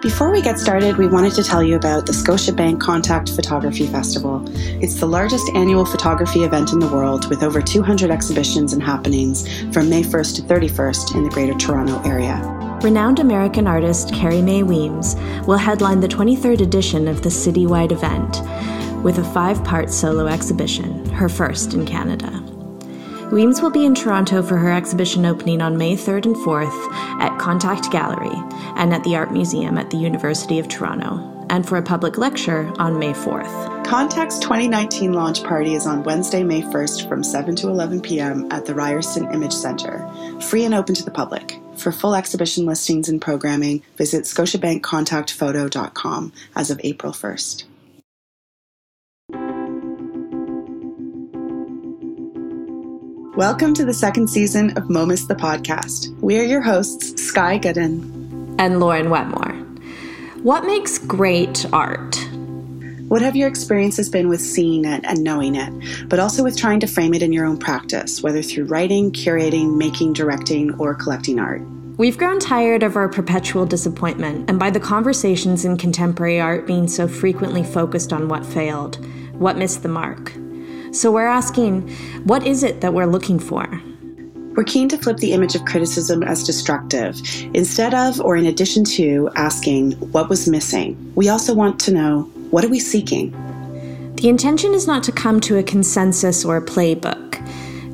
Before we get started, we wanted to tell you about the Scotiabank Contact Photography Festival. It's the largest annual photography event in the world with over 200 exhibitions and happenings from May 1st to 31st in the Greater Toronto Area. Renowned American artist Carrie Mae Weems will headline the 23rd edition of the citywide event with a five part solo exhibition, her first in Canada. Weems will be in Toronto for her exhibition opening on May 3rd and 4th at Contact Gallery and at the Art Museum at the University of Toronto, and for a public lecture on May 4th. Contact's 2019 launch party is on Wednesday, May 1st from 7 to 11 p.m. at the Ryerson Image Center, free and open to the public. For full exhibition listings and programming, visit scotiabankcontactphoto.com as of April 1st. Welcome to the second season of Momus the podcast. We are your hosts, Sky Goodden and Lauren Wetmore. What makes great art? What have your experiences been with seeing it and knowing it, but also with trying to frame it in your own practice, whether through writing, curating, making, directing, or collecting art? We've grown tired of our perpetual disappointment and by the conversations in contemporary art being so frequently focused on what failed, what missed the mark. So we're asking, what is it that we're looking for? We're keen to flip the image of criticism as destructive, instead of or in addition to asking what was missing. We also want to know what are we seeking? The intention is not to come to a consensus or a playbook.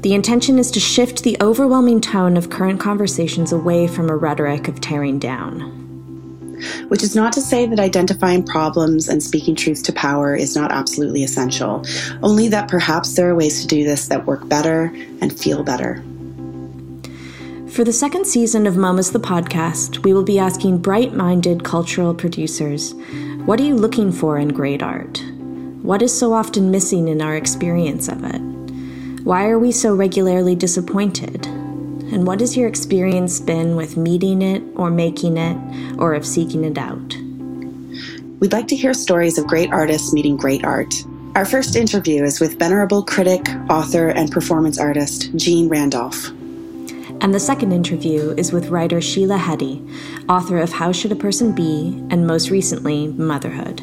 The intention is to shift the overwhelming tone of current conversations away from a rhetoric of tearing down. Which is not to say that identifying problems and speaking truth to power is not absolutely essential, only that perhaps there are ways to do this that work better and feel better. For the second season of Momus the podcast, we will be asking bright minded cultural producers what are you looking for in great art? What is so often missing in our experience of it? Why are we so regularly disappointed? And what has your experience been with meeting it or making it or of seeking it out? We'd like to hear stories of great artists meeting great art. Our first interview is with venerable critic, author, and performance artist Jeanne Randolph. And the second interview is with writer Sheila Heti, author of How Should a Person Be, and most recently, Motherhood.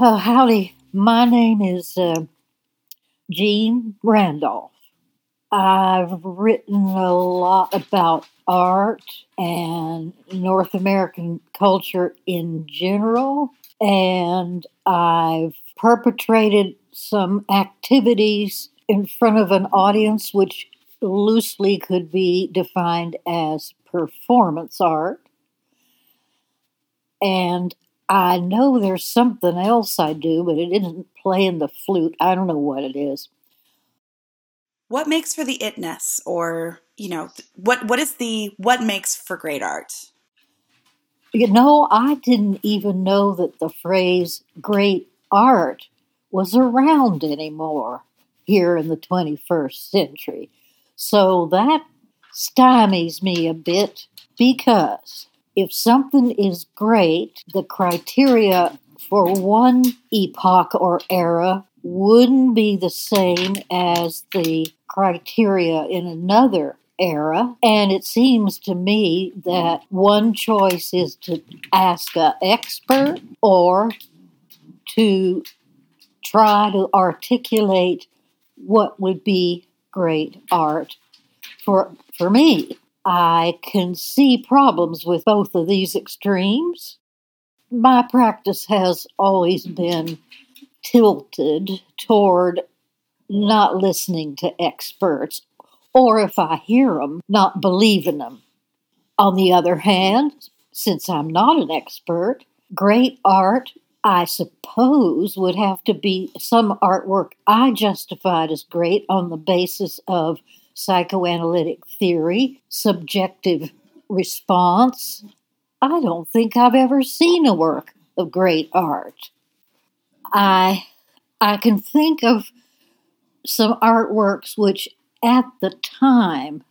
Uh, howdy, my name is uh, Jeanne Randolph. I've written a lot about art and North American culture in general, and I've perpetrated some activities in front of an audience which loosely could be defined as performance art. And I know there's something else I do, but it isn't playing the flute. I don't know what it is. What makes for the itness, or you know, what what is the what makes for great art? You know, I didn't even know that the phrase "great art" was around anymore here in the 21st century. So that stymies me a bit because if something is great, the criteria for one epoch or era wouldn't be the same as the criteria in another era. And it seems to me that one choice is to ask an expert or to try to articulate what would be great art for for me. I can see problems with both of these extremes. My practice has always been tilted toward not listening to experts, or if I hear them, not believing them. On the other hand, since I'm not an expert, great art, I suppose, would have to be some artwork I justified as great on the basis of psychoanalytic theory, subjective response. I don't think I've ever seen a work of great art. I I can think of some artworks which at the time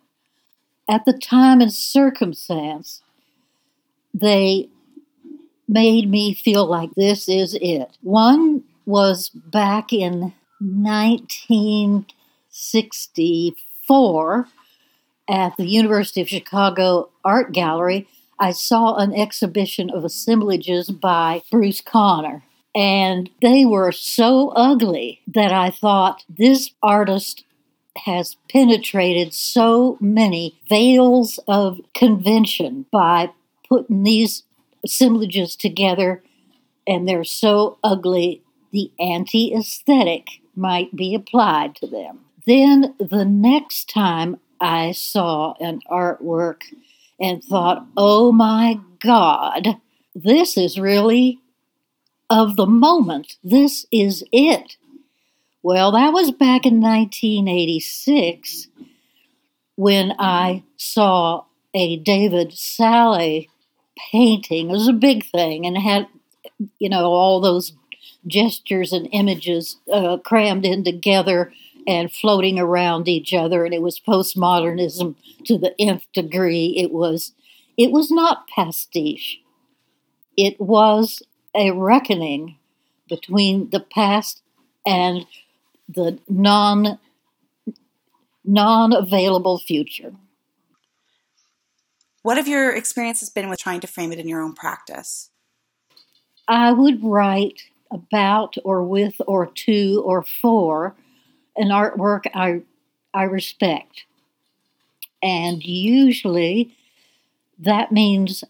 at the time and circumstance they made me feel like this is it. One was back in 1964 at the University of Chicago Art Gallery, I saw an exhibition of assemblages by Bruce Conner. And they were so ugly that I thought this artist has penetrated so many veils of convention by putting these assemblages together, and they're so ugly, the anti aesthetic might be applied to them. Then the next time I saw an artwork and thought, oh my God, this is really of the moment. This is it. Well, that was back in 1986 when I saw a David Salle painting. It was a big thing and had, you know, all those gestures and images uh, crammed in together and floating around each other. And it was postmodernism to the nth degree. It was, it was not pastiche. It was a reckoning between the past and the non non available future. What have your experiences been with trying to frame it in your own practice? I would write about or with or to or for an artwork I I respect. And usually that means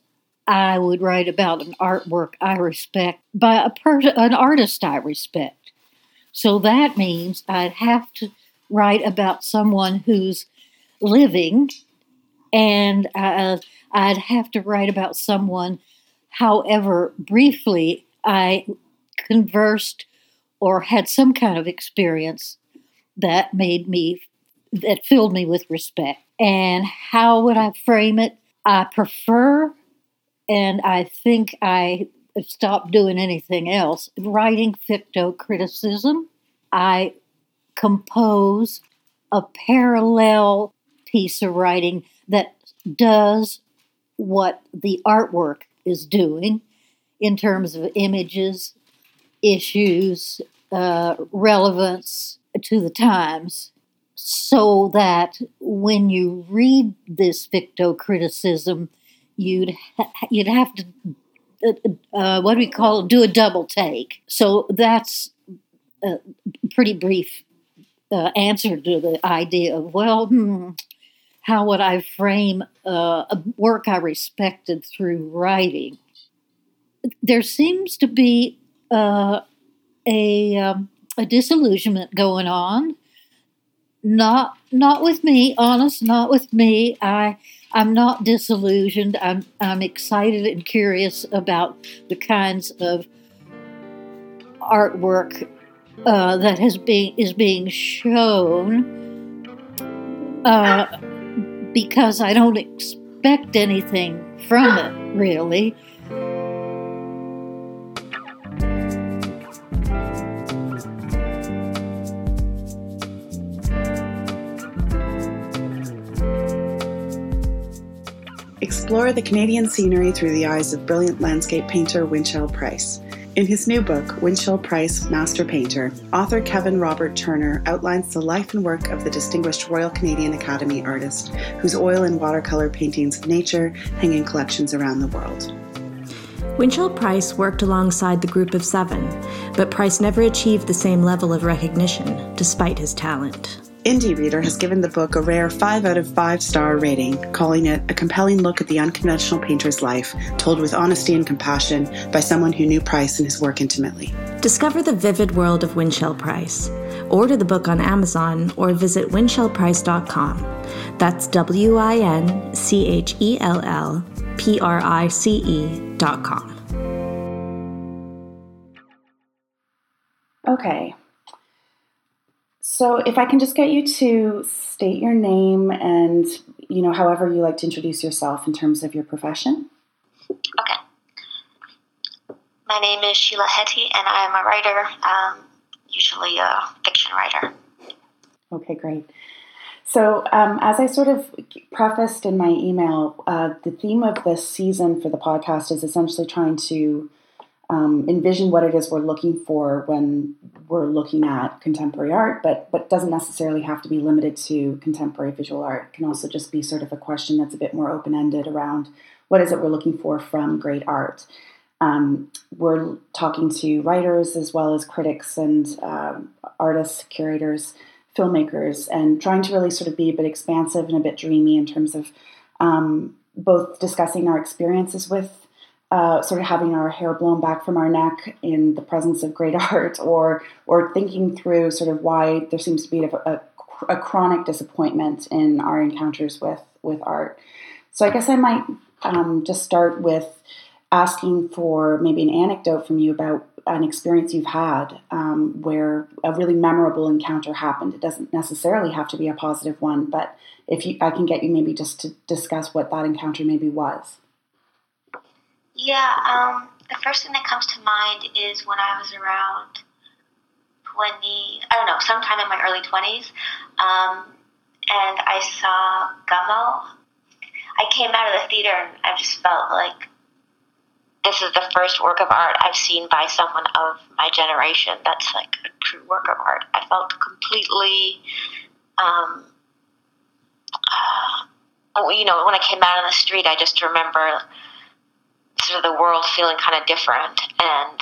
I would write about an artwork I respect by a per- an artist I respect. So that means I'd have to write about someone who's living, and uh, I'd have to write about someone, however briefly I conversed or had some kind of experience that made me, that filled me with respect. And how would I frame it? I prefer and I think I stopped doing anything else. Writing ficto criticism, I compose a parallel piece of writing that does what the artwork is doing in terms of images, issues, uh, relevance to the times, so that when you read this ficto criticism, you'd ha- you'd have to uh, uh, what do we call it? do a double take. So that's a pretty brief uh, answer to the idea of well, hmm, how would I frame uh, a work I respected through writing? There seems to be uh, a um, a disillusionment going on. Not not with me, honest, not with me. I I'm not disillusioned. I'm I'm excited and curious about the kinds of artwork uh, that has been is being shown. Uh, because I don't expect anything from it, really. Explore the Canadian scenery through the eyes of brilliant landscape painter Winchell Price. In his new book, Winchell Price, Master Painter, author Kevin Robert Turner outlines the life and work of the distinguished Royal Canadian Academy artist, whose oil and watercolor paintings of nature hang in collections around the world. Winchell Price worked alongside the group of seven, but Price never achieved the same level of recognition, despite his talent. Indie Reader has given the book a rare 5 out of 5 star rating, calling it a compelling look at the unconventional painter's life, told with honesty and compassion by someone who knew Price and his work intimately. Discover the vivid world of Winchell Price. Order the book on Amazon or visit winchellprice.com. That's W I N C H E L L P R I C E.com. Okay, so if I can just get you to state your name and, you know, however you like to introduce yourself in terms of your profession. Okay. My name is Sheila Heti, and I am a writer, um, usually a fiction writer. Okay, great. So, um, as I sort of prefaced in my email, uh, the theme of this season for the podcast is essentially trying to um, envision what it is we're looking for when we're looking at contemporary art, but but doesn't necessarily have to be limited to contemporary visual art. It can also just be sort of a question that's a bit more open ended around what is it we're looking for from great art. Um, we're talking to writers as well as critics and um, artists, curators, filmmakers, and trying to really sort of be a bit expansive and a bit dreamy in terms of um, both discussing our experiences with uh, sort of having our hair blown back from our neck in the presence of great art, or or thinking through sort of why there seems to be a, a, a chronic disappointment in our encounters with with art. So I guess I might um, just start with asking for maybe an anecdote from you about an experience you've had um, where a really memorable encounter happened. It doesn't necessarily have to be a positive one, but if you, I can get you maybe just to discuss what that encounter maybe was. Yeah, um, the first thing that comes to mind is when I was around 20, I don't know, sometime in my early 20s, um, and I saw Gummo. I came out of the theater and I just felt like this is the first work of art I've seen by someone of my generation that's like a true work of art. I felt completely, um, uh, you know, when I came out on the street, I just remember sort of the world feeling kind of different. And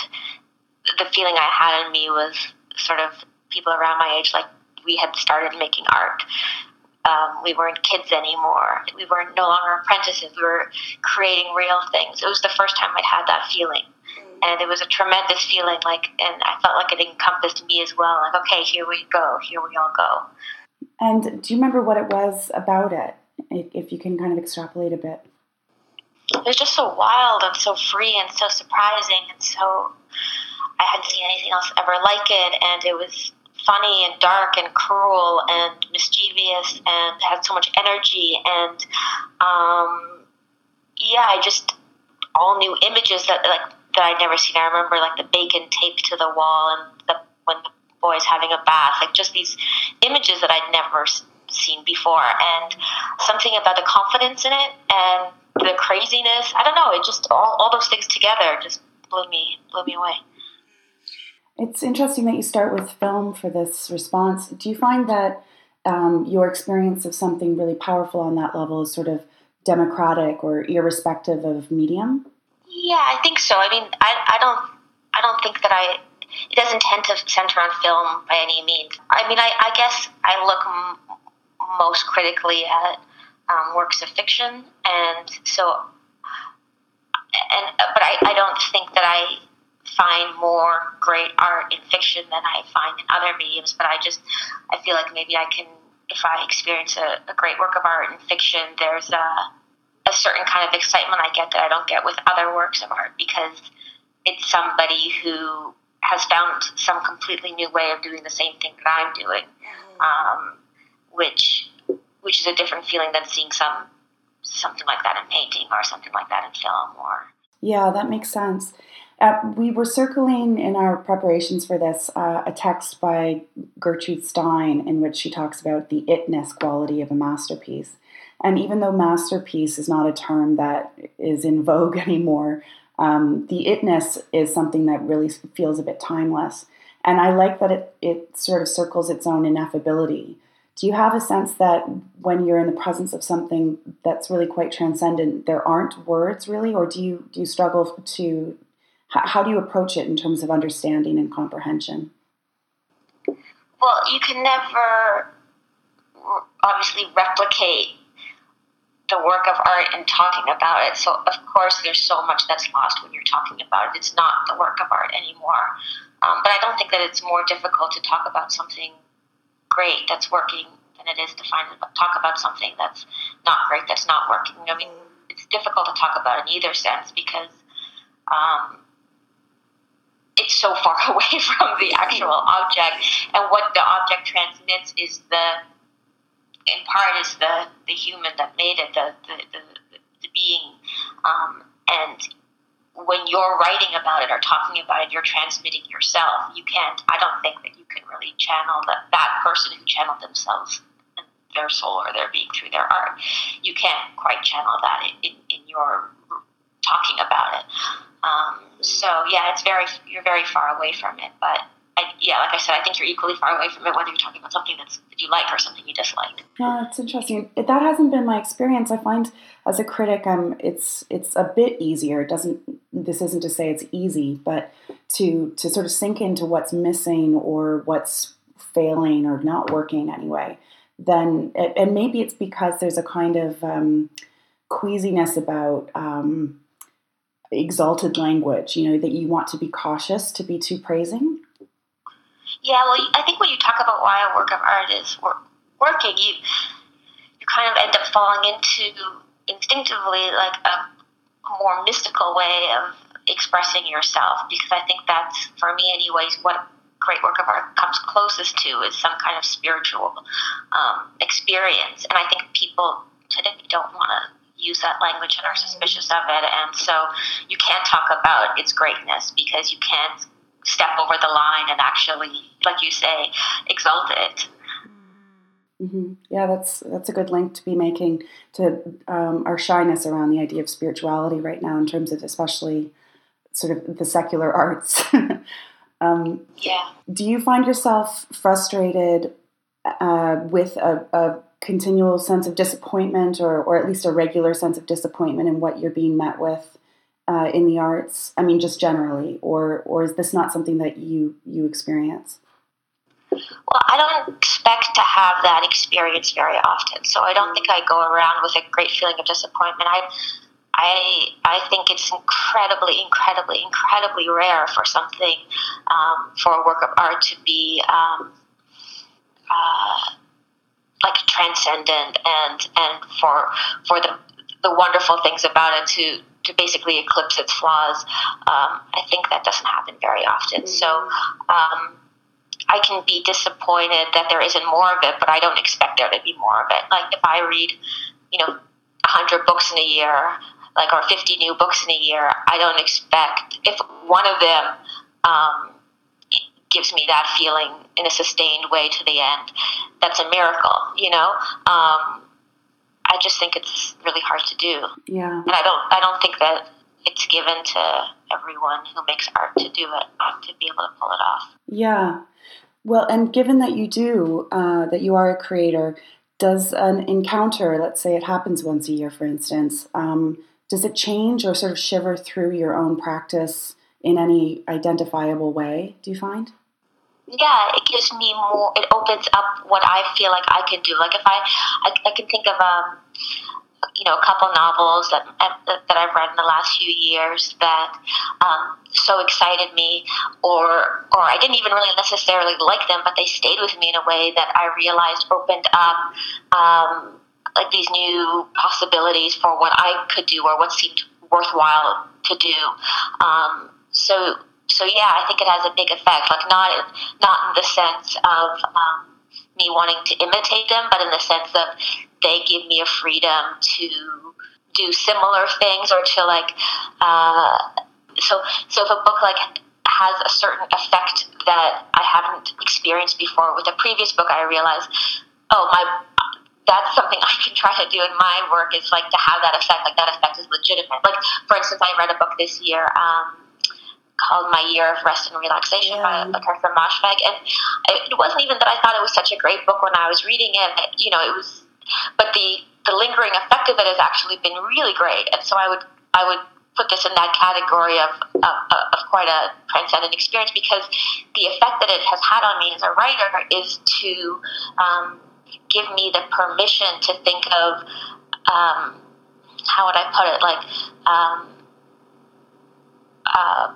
the feeling I had in me was sort of people around my age, like we had started making art. Um, we weren't kids anymore. We weren't no longer apprentices. We were creating real things. It was the first time I'd had that feeling. And it was a tremendous feeling, like, and I felt like it encompassed me as well. Like, okay, here we go, here we all go. And do you remember what it was about it? If you can kind of extrapolate a bit it was just so wild and so free and so surprising and so I hadn't seen anything else ever like it. And it was funny and dark and cruel and mischievous and had so much energy. And um, yeah I just all new images that like that I'd never seen. I remember like the bacon taped to the wall and the when the boy's having a bath like just these images that I'd never seen before. And something about the confidence in it and the craziness. I don't know. It just all, all those things together just blew me blew me away. It's interesting that you start with film for this response. Do you find that um, your experience of something really powerful on that level is sort of democratic or irrespective of medium? Yeah, I think so. I mean, I, I don't I don't think that I it doesn't tend to center on film by any means. I mean, I, I guess I look m- most critically at um, works of fiction, and so, and but I, I don't think that I find more great art in fiction than I find in other mediums. But I just I feel like maybe I can, if I experience a, a great work of art in fiction, there's a a certain kind of excitement I get that I don't get with other works of art because it's somebody who has found some completely new way of doing the same thing that I'm doing, um, which which is a different feeling than seeing some something like that in painting or something like that in film or yeah that makes sense. Uh, we were circling in our preparations for this uh, a text by gertrude stein in which she talks about the itness quality of a masterpiece. And even though masterpiece is not a term that is in vogue anymore um, the itness is something that really feels a bit timeless. And i like that it, it sort of circles its own ineffability do you have a sense that when you're in the presence of something that's really quite transcendent, there aren't words really, or do you do you struggle to how do you approach it in terms of understanding and comprehension? Well, you can never obviously replicate the work of art and talking about it. So, of course, there's so much that's lost when you're talking about it. It's not the work of art anymore. Um, but I don't think that it's more difficult to talk about something great that's working than it is to find talk about something that's not great that's not working. I mean, it's difficult to talk about in either sense because um, it's so far away from the actual object, and what the object transmits is the in part is the the human that made it, the the, the, the being, um, and when you're writing about it or talking about it, you're transmitting yourself. You can't. I don't think that you can really channel that that person who channeled themselves and their soul or their being through their art. You can't quite channel that in, in, in your talking about it. Um, so yeah, it's very you're very far away from it. But yeah, like I said, I think you're equally far away from it whether you're talking about something that's that you like or something you dislike. Yeah, that's interesting. That hasn't been my experience. I find as a critic, um, it's it's a bit easier. It doesn't. This isn't to say it's easy, but to to sort of sink into what's missing or what's failing or not working anyway. Then and maybe it's because there's a kind of um, queasiness about. Um, exalted language, you know, that you want to be cautious to be too praising? Yeah, well, I think when you talk about why a work of art is working, you you kind of end up falling into instinctively like a, more mystical way of expressing yourself because I think that's for me anyways what great work of art comes closest to is some kind of spiritual um, experience and I think people today don't want to use that language and are suspicious of it. And so you can't talk about its greatness because you can't step over the line and actually, like you say, exalt it. Mm-hmm. Yeah, that's that's a good link to be making to um, our shyness around the idea of spirituality right now, in terms of especially sort of the secular arts. um, yeah. Do you find yourself frustrated uh, with a, a continual sense of disappointment or, or at least a regular sense of disappointment in what you're being met with uh, in the arts i mean just generally or or is this not something that you you experience? Well i don't expect to have that experience very often so i don't think i go around with a great feeling of disappointment. I I, I think it's incredibly, incredibly, incredibly rare for something, um, for a work of art to be um, uh, like transcendent and and for for the the wonderful things about it to to basically eclipse its flaws. Um, I think that doesn't happen very often. Mm-hmm. So um, I can be disappointed that there isn't more of it, but I don't expect there to be more of it. Like if I read, you know, hundred books in a year, like or fifty new books in a year, I don't expect if one of them um, gives me that feeling in a sustained way to the end. That's a miracle, you know. Um, I just think it's really hard to do. Yeah. And I don't I don't think that it's given to everyone who makes art to do it to be able to pull it off. Yeah. Well, and given that you do, uh, that you are a creator, does an encounter, let's say it happens once a year, for instance, um, does it change or sort of shiver through your own practice in any identifiable way? Do you find? Yeah, it gives me more. It opens up what I feel like I can do. Like if I, I, I can think of um, you know, a couple novels that that I've read in the last few years that um, so excited me, or or I didn't even really necessarily like them, but they stayed with me in a way that I realized opened up. Um, like these new possibilities for what I could do or what seemed worthwhile to do. Um, so so yeah, I think it has a big effect. Like not not in the sense of um, me wanting to imitate them, but in the sense of they give me a freedom to do similar things or to like. Uh, so so if a book like has a certain effect that I haven't experienced before with a previous book, I realize, oh my. That's something I can try to do in my work. Is like to have that effect. Like that effect is legitimate. Like for instance, I read a book this year. Um, called My Year of Rest and Relaxation yeah. by Karsten Moshfegh. And it wasn't even that I thought it was such a great book when I was reading it. You know, it was, but the, the lingering effect of it has actually been really great. And so I would, I would put this in that category of, of, of quite a transcendent experience because the effect that it has had on me as a writer is to um, give me the permission to think of, um, how would I put it, like, um, uh,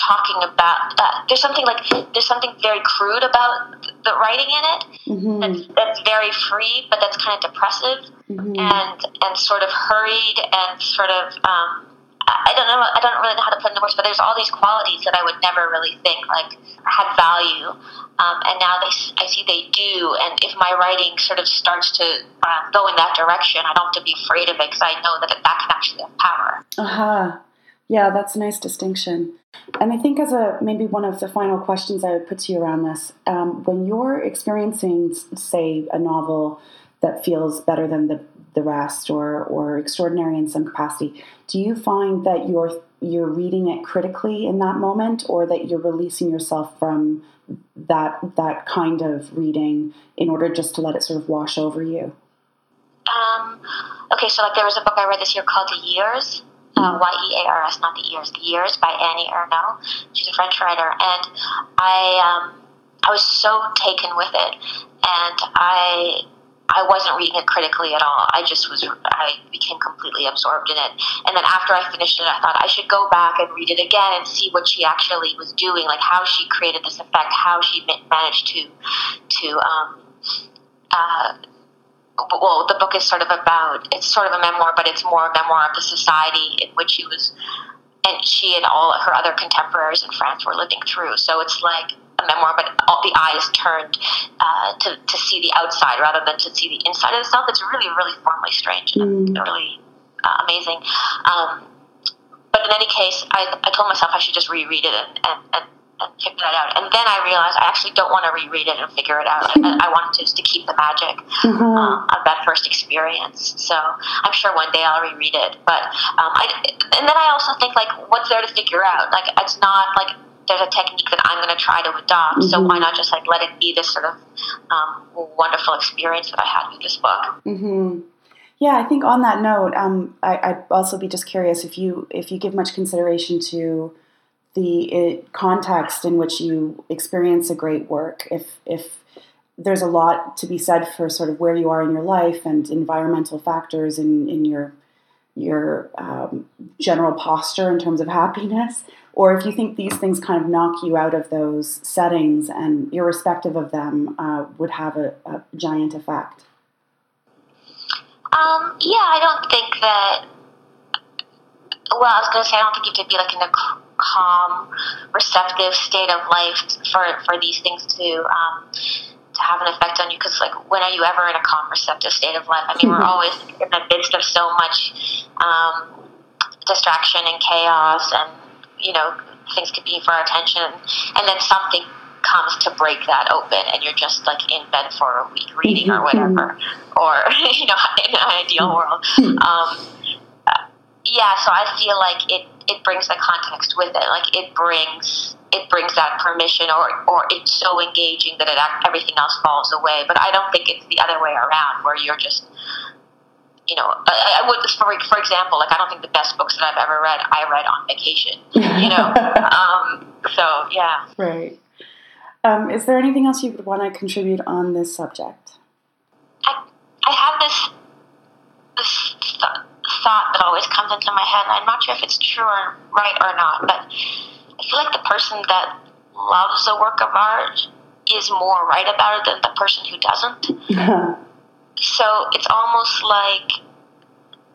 talking about uh, there's something like there's something very crude about the writing in it mm-hmm. that's, that's very free but that's kind of depressive mm-hmm. and and sort of hurried and sort of um, I don't know. I don't really know how to put into words, but there's all these qualities that I would never really think like had value, um, and now they, I see they do. And if my writing sort of starts to uh, go in that direction, I don't have to be afraid of it because I know that that can actually have power. Uh huh. Yeah, that's a nice distinction. And I think, as a maybe one of the final questions I would put to you around this, um, when you're experiencing, say, a novel that feels better than the, the rest or, or extraordinary in some capacity, do you find that you're you're reading it critically in that moment or that you're releasing yourself from that that kind of reading in order just to let it sort of wash over you? Um, okay, so like there was a book I read this year called The Years. Uh, mm-hmm. Y E A R S, not the years. The years by Annie Ernaux. She's a French writer, and I um, I was so taken with it, and I I wasn't reading it critically at all. I just was, I became completely absorbed in it. And then after I finished it, I thought I should go back and read it again and see what she actually was doing, like how she created this effect, how she managed to, to, um, uh, well, the book is sort of about, it's sort of a memoir, but it's more a memoir of the society in which she was, and she and all her other contemporaries in France were living through. So it's like, a memoir, but all the eyes turned uh, to, to see the outside rather than to see the inside of the self. It's really, really formally strange and mm. really uh, amazing. Um, but in any case, I, I told myself I should just reread it and, and, and, and that out. And then I realized I actually don't want to reread it and figure it out. I, I wanted to, just to keep the magic mm-hmm. um, of that first experience. So I'm sure one day I'll reread it. But um, I, and then I also think like, what's there to figure out? Like, it's not like there's a technique that I'm going to try to adopt. Mm-hmm. So why not just like let it be this sort of um, wonderful experience that I had with this book? Mm-hmm. Yeah, I think on that note, um, I, would also be just curious if you if you give much consideration to the it, context in which you experience a great work. If if there's a lot to be said for sort of where you are in your life and environmental factors in in your your um, general posture in terms of happiness or if you think these things kind of knock you out of those settings and irrespective of them uh, would have a, a, giant effect um, yeah i don't think that well i was going to say i don't think you could be like in a calm receptive state of life for, for these things to um, to have an effect on you. Because like when are you ever in a calm receptive state of life? I mean we're always in the midst of so much um, distraction and chaos and you know things could be for our attention, and then something comes to break that open, and you're just like in bed for a week reading or whatever, or you know, in an ideal world. Um, yeah, so I feel like it it brings the context with it, like it brings it brings that permission, or or it's so engaging that it everything else falls away. But I don't think it's the other way around, where you're just you know, I, I would, for, for example, like I don't think the best books that I've ever read I read on vacation, you know. um, so yeah. Right. Um, is there anything else you would want to contribute on this subject? I I have this this th- thought that always comes into my head, and I'm not sure if it's true or right or not, but I feel like the person that loves a work of art is more right about it than the person who doesn't. So it's almost like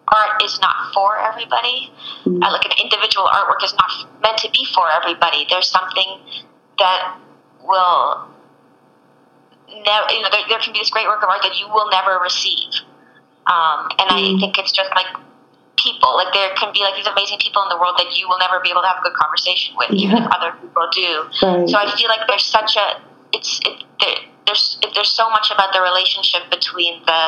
art is not for everybody. Mm-hmm. Uh, like an individual artwork is not meant to be for everybody. There's something that will never, you know, there, there, can be this great work of art that you will never receive. Um, and. I think it's just like people, like there can be like these amazing people in the world that you will never be able to have a good conversation with, yeah. even if other people do. Right. So I feel like there's such a, it's, it, there, there's there's so much about the relationship between the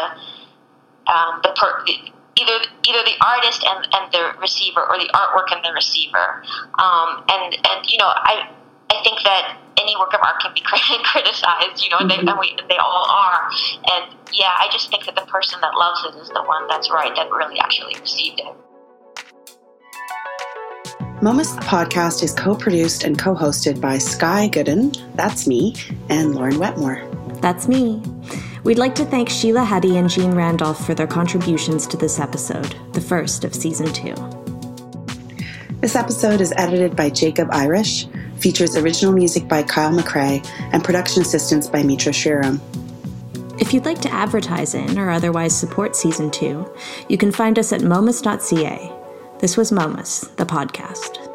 um, the per, either either the artist and, and the receiver or the artwork and the receiver um, and and you know I I think that any work of art can be criticized you know and, they, and we, they all are and yeah I just think that the person that loves it is the one that's right that really actually received it. Momus the podcast is co produced and co hosted by Sky Goodden, that's me, and Lauren Wetmore. That's me. We'd like to thank Sheila Heti and Jeanne Randolph for their contributions to this episode, the first of season two. This episode is edited by Jacob Irish, features original music by Kyle McRae, and production assistance by Mitra Shiram. If you'd like to advertise in or otherwise support season two, you can find us at momus.ca this was Momus, the podcast.